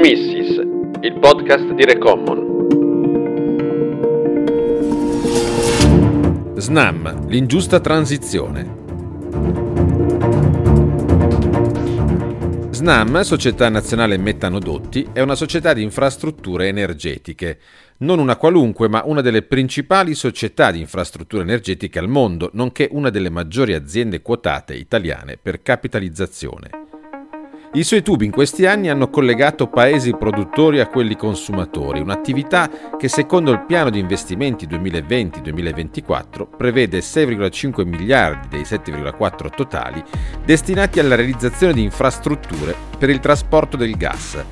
Compromissis, il podcast di Recommon. SNAM, l'ingiusta transizione. SNAM, Società Nazionale Metanodotti, è una società di infrastrutture energetiche. Non una qualunque, ma una delle principali società di infrastrutture energetiche al mondo, nonché una delle maggiori aziende quotate italiane per capitalizzazione. I suoi tubi in questi anni hanno collegato paesi produttori a quelli consumatori, un'attività che secondo il piano di investimenti 2020-2024 prevede 6,5 miliardi dei 7,4 totali destinati alla realizzazione di infrastrutture per il trasporto del gas,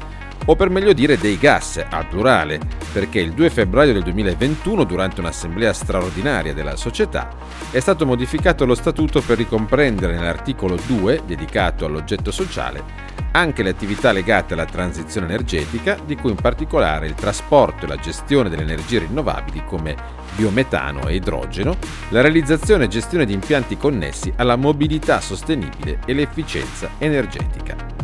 o per meglio dire dei gas, al plurale, perché il 2 febbraio del 2021, durante un'assemblea straordinaria della società, è stato modificato lo statuto per ricomprendere nell'articolo 2, dedicato all'oggetto sociale, anche le attività legate alla transizione energetica, di cui in particolare il trasporto e la gestione delle energie rinnovabili come biometano e idrogeno, la realizzazione e gestione di impianti connessi alla mobilità sostenibile e l'efficienza energetica.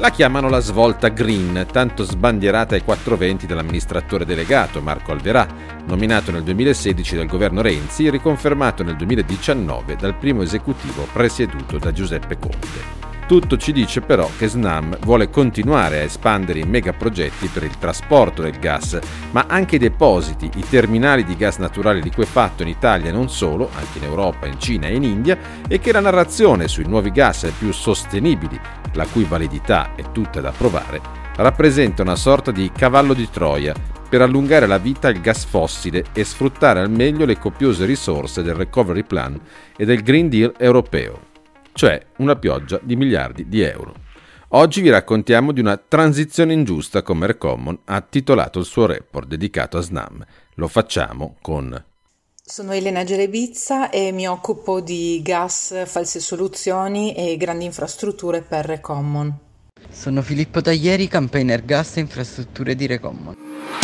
La chiamano la svolta green, tanto sbandierata ai 420 dall'amministratore delegato Marco Alverà, nominato nel 2016 dal governo Renzi e riconfermato nel 2019 dal primo esecutivo presieduto da Giuseppe Conte. Tutto ci dice però che Snam vuole continuare a espandere i megaprogetti per il trasporto del gas, ma anche i depositi, i terminali di gas naturale liquefatto in Italia e non solo, anche in Europa, in Cina e in India, e che la narrazione sui nuovi gas più sostenibili, la cui validità è tutta da provare, rappresenta una sorta di cavallo di Troia per allungare la vita al gas fossile e sfruttare al meglio le copiose risorse del Recovery Plan e del Green Deal europeo cioè una pioggia di miliardi di euro. Oggi vi raccontiamo di una transizione ingiusta come Aircommon ha titolato il suo report dedicato a SNAM. Lo facciamo con sono Elena Gerebizza e mi occupo di gas, false soluzioni e grandi infrastrutture per Recommon. Sono Filippo Taglieri, campaigner gas e infrastrutture di Recommon.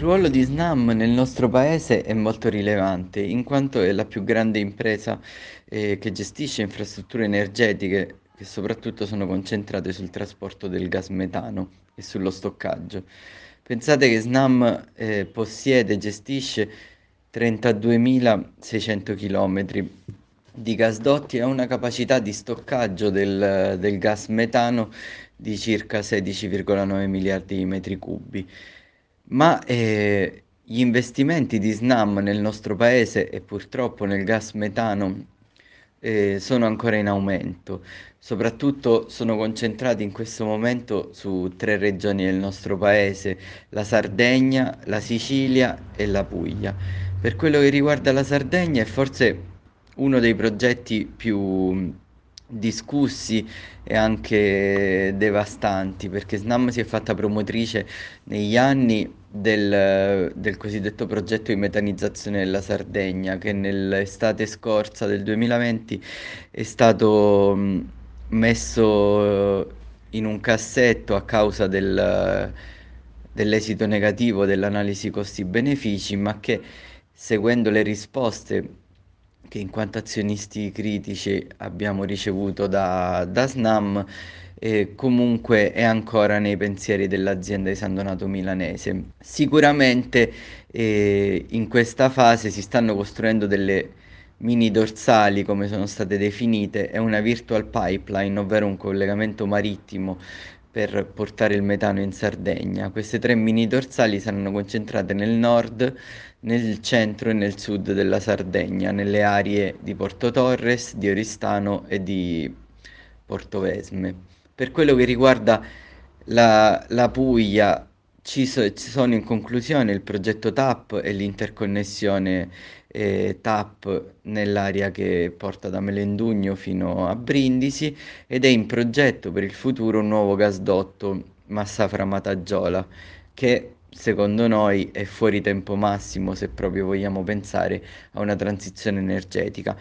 Il ruolo di Snam nel nostro paese è molto rilevante, in quanto è la più grande impresa eh, che gestisce infrastrutture energetiche che soprattutto sono concentrate sul trasporto del gas metano e sullo stoccaggio. Pensate che Snam eh, possiede e gestisce 32.600 km di gasdotti e ha una capacità di stoccaggio del, del gas metano di circa 16,9 miliardi di metri cubi. Ma eh, gli investimenti di SNAM nel nostro paese e purtroppo nel gas metano eh, sono ancora in aumento, soprattutto sono concentrati in questo momento su tre regioni del nostro paese, la Sardegna, la Sicilia e la Puglia. Per quello che riguarda la Sardegna è forse uno dei progetti più discussi e anche devastanti perché SNAM si è fatta promotrice negli anni del, del, cosiddetto progetto di metanizzazione della Sardegna che nell'estate scorsa del 2020 è stato messo in un cassetto a causa del, dell'esito negativo dell'analisi costi-benefici ma che seguendo le risposte che in quanto azionisti critici abbiamo ricevuto da, da SNAM e comunque è ancora nei pensieri dell'azienda di San Donato Milanese. Sicuramente eh, in questa fase si stanno costruendo delle mini dorsali come sono state definite e una virtual pipeline, ovvero un collegamento marittimo per portare il metano in Sardegna. Queste tre mini dorsali saranno concentrate nel nord, nel centro e nel sud della Sardegna, nelle aree di Porto Torres, di Oristano e di Portovesme. Per quello che riguarda la, la Puglia, ci, so, ci, sono in conclusione il progetto TAP e l'interconnessione eh, TAP nell'area che porta da Melendugno fino a Brindisi ed è in progetto per il futuro un nuovo gasdotto Massafra-Matagiola che secondo noi è fuori tempo massimo se proprio vogliamo pensare a una transizione energetica.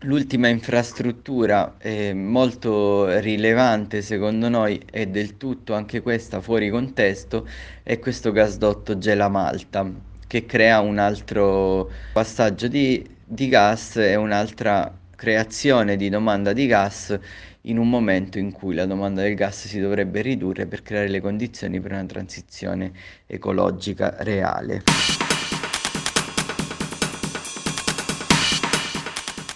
L'ultima infrastruttura eh, molto rilevante secondo noi e del tutto anche questa fuori contesto è questo gasdotto Gela Malta che crea un altro passaggio di, di gas e un'altra creazione di domanda di gas in un momento in cui la domanda del gas si dovrebbe ridurre per creare le condizioni per una transizione ecologica reale.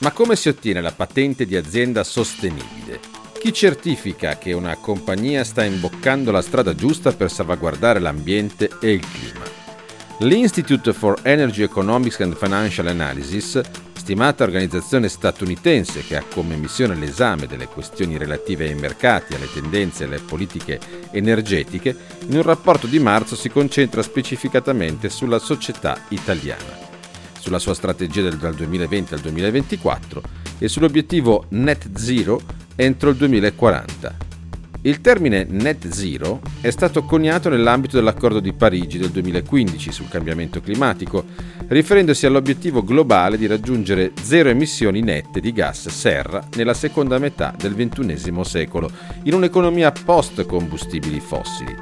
Ma come si ottiene la patente di azienda sostenibile? Chi certifica che una compagnia sta imboccando la strada giusta per salvaguardare l'ambiente e il clima? L'Institute for Energy Economics and Financial Analysis, stimata organizzazione statunitense che ha come missione l'esame delle questioni relative ai mercati, alle tendenze e alle politiche energetiche, in un rapporto di marzo si concentra specificatamente sulla società italiana sulla sua strategia dal 2020 al 2024 e sull'obiettivo net zero entro il 2040. Il termine net zero è stato coniato nell'ambito dell'accordo di Parigi del 2015 sul cambiamento climatico, riferendosi all'obiettivo globale di raggiungere zero emissioni nette di gas serra nella seconda metà del XXI secolo, in un'economia post combustibili fossili.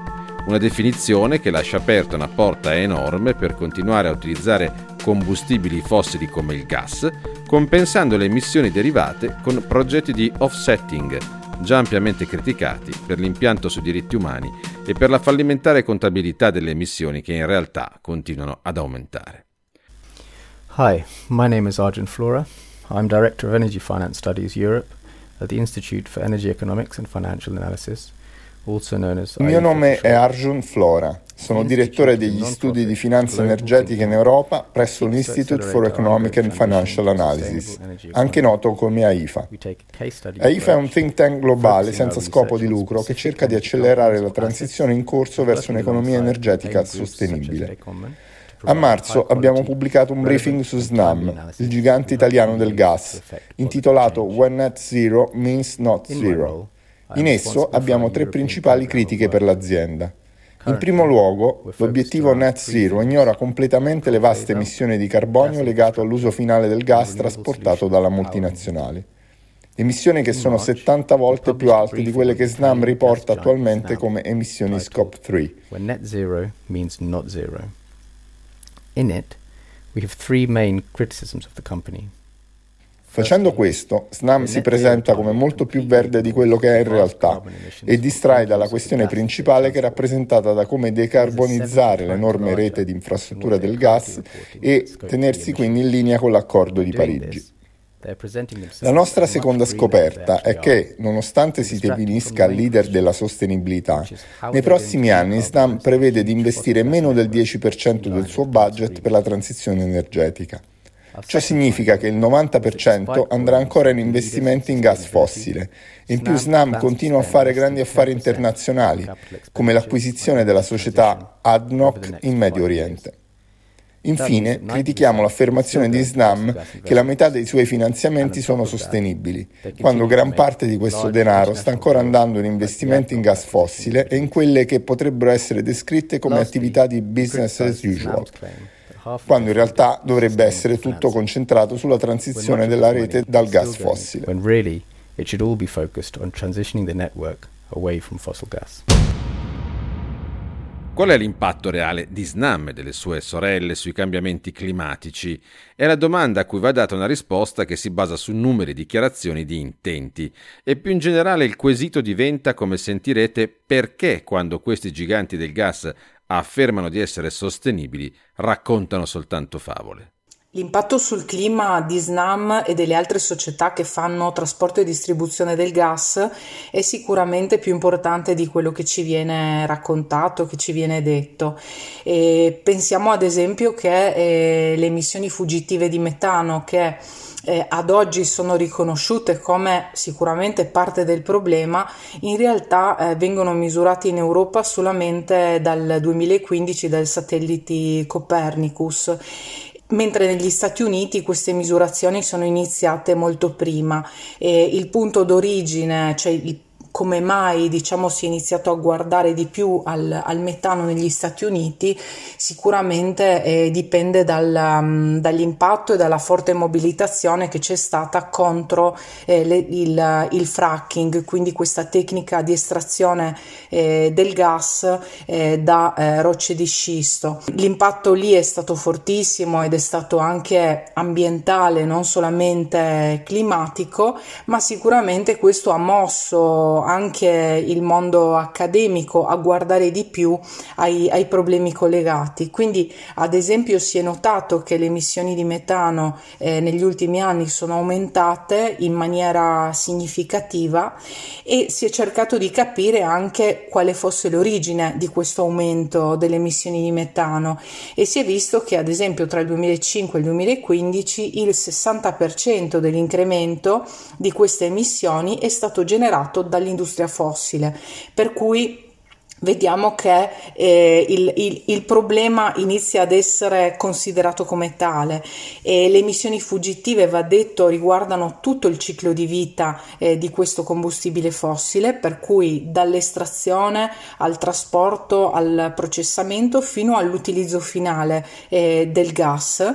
Una definizione che lascia aperta una porta enorme per continuare a utilizzare combustibili fossili come il gas, compensando le emissioni derivate con progetti di offsetting, già ampiamente criticati per l'impianto sui diritti umani e per la fallimentare contabilità delle emissioni che in realtà continuano ad aumentare. Hi, my name is Arjun Flora. I'm Director of Energy Finance Studies Europe at the Institute for Energy Economics and Financial Analysis il mio nome è Arjun Flora. Sono direttore degli studi di finanza energetica in Europa presso l'Institute for Economic and Financial Analysis, anche noto come AIFA. AIFA è un think tank globale senza scopo di lucro che cerca di accelerare la transizione in corso verso un'economia energetica sostenibile. A marzo abbiamo pubblicato un briefing su SNAM, il gigante italiano del gas, intitolato When Net Zero Means Not Zero. In esso abbiamo tre principali critiche per l'azienda. In primo luogo, l'obiettivo net zero ignora completamente le vaste emissioni di carbonio legate all'uso finale del gas trasportato dalla multinazionale. Emissioni che sono 70 volte più alte di quelle che SNAM riporta attualmente come emissioni Scope 3. In it, we have three main criticisms of the company. Facendo questo, SNAM si presenta come molto più verde di quello che è in realtà e distrae dalla questione principale che è rappresentata da come decarbonizzare l'enorme rete di infrastrutture del gas e tenersi quindi in linea con l'accordo di Parigi. La nostra seconda scoperta è che, nonostante si definisca leader della sostenibilità, nei prossimi anni SNAM prevede di investire meno del 10% del suo budget per la transizione energetica. Ciò significa che il 90% andrà ancora in investimenti in gas fossile. In più Snam continua a fare grandi affari internazionali, come l'acquisizione della società ADNOC in Medio Oriente. Infine, critichiamo l'affermazione di Snam che la metà dei suoi finanziamenti sono sostenibili, quando gran parte di questo denaro sta ancora andando in investimenti in gas fossile e in quelle che potrebbero essere descritte come attività di business as usual quando in realtà dovrebbe essere tutto concentrato sulla transizione della rete dal gas fossile. Qual è l'impatto reale di SNAM e delle sue sorelle sui cambiamenti climatici? È la domanda a cui va data una risposta che si basa su numeri e dichiarazioni di intenti. E più in generale il quesito diventa, come sentirete, perché quando questi giganti del gas affermano di essere sostenibili, raccontano soltanto favole. L'impatto sul clima di SNAM e delle altre società che fanno trasporto e distribuzione del gas è sicuramente più importante di quello che ci viene raccontato, che ci viene detto. E pensiamo ad esempio che eh, le emissioni fuggitive di metano che eh, ad oggi sono riconosciute come sicuramente parte del problema, in realtà eh, vengono misurate in Europa solamente dal 2015 dal satellite Copernicus mentre negli Stati Uniti queste misurazioni sono iniziate molto prima. E il punto d'origine, cioè il come mai diciamo si è iniziato a guardare di più al, al metano negli Stati Uniti sicuramente eh, dipende dal, um, dall'impatto e dalla forte mobilitazione che c'è stata contro eh, le, il, il, fracking, quindi questa tecnica di estrazione eh, del gas eh, da eh, rocce di scisto. L'impatto lì è stato fortissimo ed è stato anche ambientale, non solamente climatico, ma sicuramente questo ha mosso anche il mondo accademico a guardare di più ai, ai problemi collegati. Quindi, ad esempio, si è notato che le emissioni di metano eh, negli ultimi anni sono aumentate in maniera significativa e si è cercato di capire anche quale fosse l'origine di questo aumento delle emissioni di metano e si è visto che ad esempio tra il 2005 e il 2015 il 60% dell'incremento di queste emissioni è stato generato dall'industria fossile, per cui vediamo che eh, il, il, il, problema inizia ad essere considerato come tale. E le emissioni fuggitive, va detto, riguardano tutto il ciclo di vita eh, di questo combustibile fossile, per cui dall'estrazione al trasporto, al processamento fino all'utilizzo finale eh, del gas.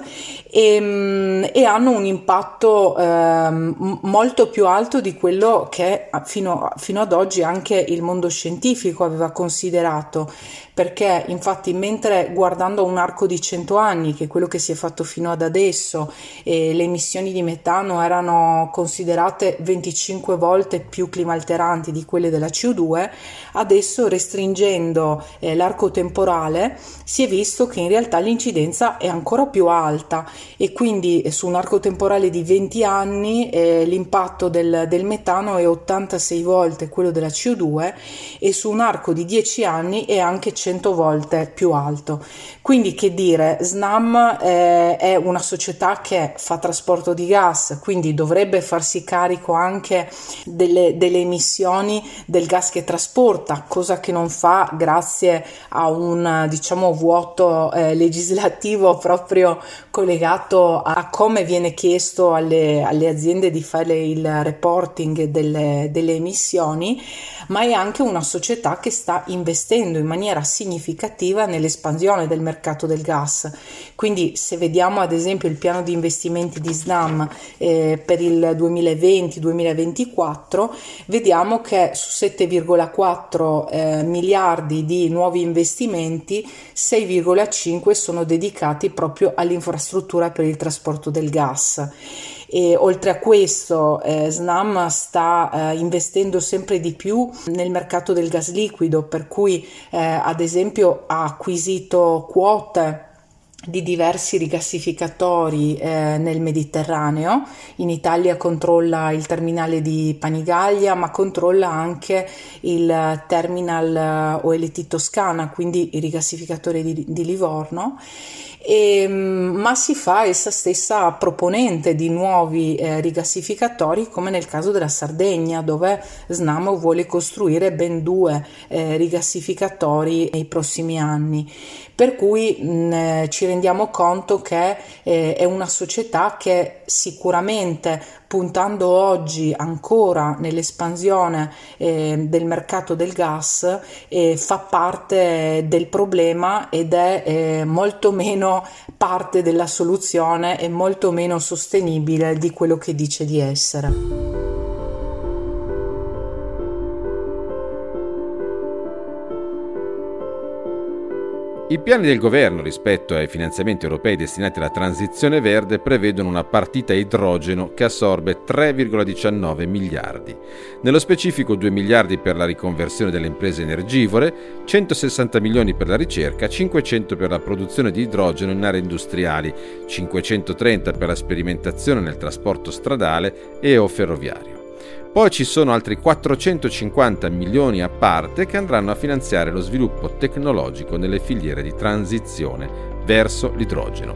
E, mm, e, hanno un impatto ehm, molto più alto di quello che fino, fino ad oggi anche il mondo scientifico aveva considerato considerato perché infatti mentre guardando un arco di 100 anni, che è quello che si è fatto fino ad adesso, eh, le emissioni di metano erano considerate 25 volte più climalteranti di quelle della CO2, adesso restringendo eh, l'arco temporale si è visto che in realtà l'incidenza è ancora più alta. E quindi eh, su un arco temporale di 20 anni eh, l'impatto del, del metano è 86 volte quello della CO2 e su un arco di 10 anni è anche 100 volte più alto. Quindi che dire, Snam eh, è una società che fa trasporto di gas, quindi dovrebbe farsi carico anche delle, delle emissioni del gas che trasporta, cosa che non fa grazie a un diciamo vuoto eh, legislativo proprio collegato a come viene chiesto alle, alle aziende di fare il reporting delle, delle emissioni, ma è anche una società che sta investendo in maniera significativa nell'espansione del mercato del gas. Quindi se vediamo ad esempio il piano di investimenti di SNAM eh, per il 2020-2024, vediamo che su 7,4 eh, miliardi di nuovi investimenti, 6,5 sono dedicati proprio all'infrastruttura per il trasporto del gas. E oltre a questo, eh, Snam sta eh, investendo sempre di più nel mercato del gas liquido, per cui eh, ad esempio ha acquisito quote di diversi rigassificatori eh, nel Mediterraneo. In Italia controlla il terminale di Panigaglia, ma controlla anche il terminal eh, OLT Toscana, quindi il rigassificatore di, di Livorno e, ehm, ma si fa essa stessa proponente di nuovi eh, rigassificatori come nel caso della Sardegna dove Snamo vuole costruire ben due eh, rigassificatori nei prossimi anni. Per cui mh, eh, ci rendiamo conto che eh, è una società che sicuramente puntando oggi ancora nell'espansione eh, del mercato del gas eh, fa parte del problema ed è eh, molto meno parte della soluzione e molto meno sostenibile di quello che dice di essere. I piani del governo rispetto ai finanziamenti europei destinati alla transizione verde prevedono una partita idrogeno che assorbe 3,19 miliardi. Nello specifico 2 miliardi per la riconversione delle imprese energivore, 160 milioni per la ricerca, 500 per la produzione di idrogeno in aree industriali, 530 per la sperimentazione nel trasporto stradale e o ferroviario. Poi ci sono altri 450 milioni a parte che andranno a finanziare lo sviluppo tecnologico nelle filiere di transizione verso l'idrogeno.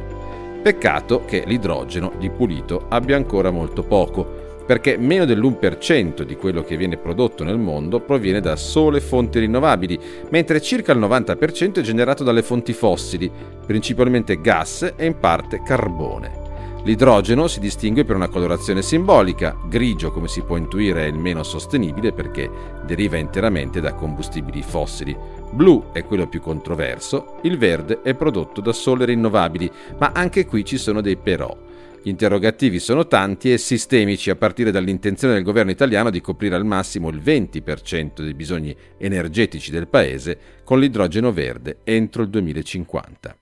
Peccato che l'idrogeno di pulito abbia ancora molto poco, perché meno dell'1% di quello che viene prodotto nel mondo proviene da sole fonti rinnovabili, mentre circa il 90% è generato dalle fonti fossili, principalmente gas e in parte carbone. L'idrogeno si distingue per una colorazione simbolica, grigio come si può intuire è il meno sostenibile perché deriva interamente da combustibili fossili, blu è quello più controverso, il verde è prodotto da sole rinnovabili, ma anche qui ci sono dei però. Gli interrogativi sono tanti e sistemici, a partire dall'intenzione del governo italiano di coprire al massimo il 20% dei bisogni energetici del paese con l'idrogeno verde entro il 2050.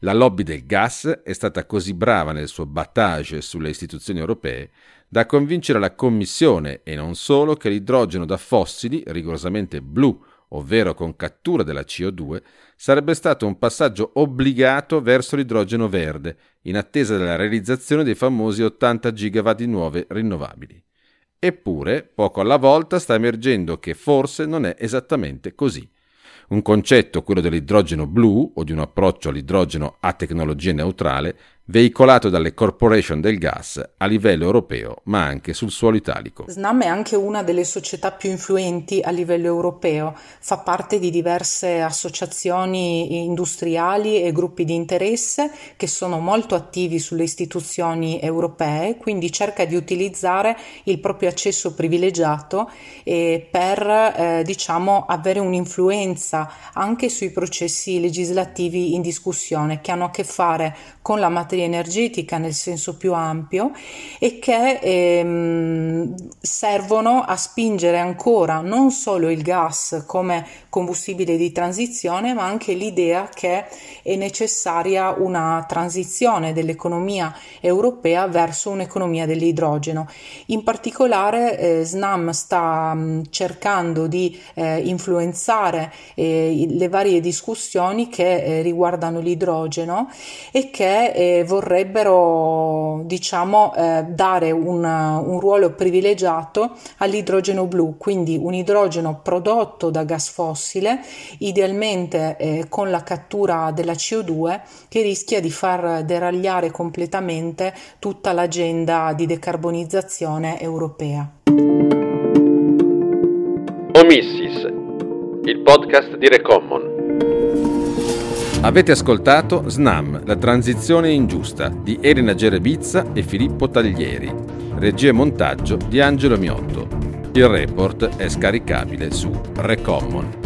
La lobby del gas è stata così brava nel suo battage sulle istituzioni europee da convincere la Commissione e non solo che l'idrogeno da fossili, rigorosamente blu, ovvero con cattura della CO2, sarebbe stato un passaggio obbligato verso l'idrogeno verde, in attesa della realizzazione dei famosi 80 gigawatt di nuove rinnovabili. Eppure, poco alla volta sta emergendo che forse non è esattamente così un concetto, quello dell'idrogeno blu o di un approccio all'idrogeno a tecnologia neutrale, veicolato dalle corporation del gas a livello europeo ma anche sul suolo italico. Snam è anche una delle società più influenti a livello europeo, fa parte di diverse associazioni industriali e gruppi di interesse che sono molto attivi sulle istituzioni europee, quindi cerca di utilizzare il proprio accesso privilegiato eh, per eh, diciamo, avere un'influenza anche sui processi legislativi in discussione che hanno a che fare con la materia energetica nel senso più ampio e che ehm, servono a spingere ancora non solo il gas come combustibile di transizione, ma anche l'idea che è necessaria una transizione dell'economia europea verso un'economia dell'idrogeno. In particolare eh, SNAM sta mh, mm, cercando di eh, influenzare eh, le varie discussioni che eh, riguardano l'idrogeno e che eh, vorrebbero diciamo eh, dare un, un ruolo privilegiato all'idrogeno blu, quindi un idrogeno prodotto da gas fossile idealmente eh, con la cattura della CO2 che rischia di far deragliare completamente tutta l'agenda di decarbonizzazione europea. Omissis, il podcast di Recommon. Avete ascoltato SNAM, la transizione ingiusta di Elena Gerebizza e Filippo Taglieri. Regia e montaggio di Angelo Miotto. Il report è scaricabile su recommon.org.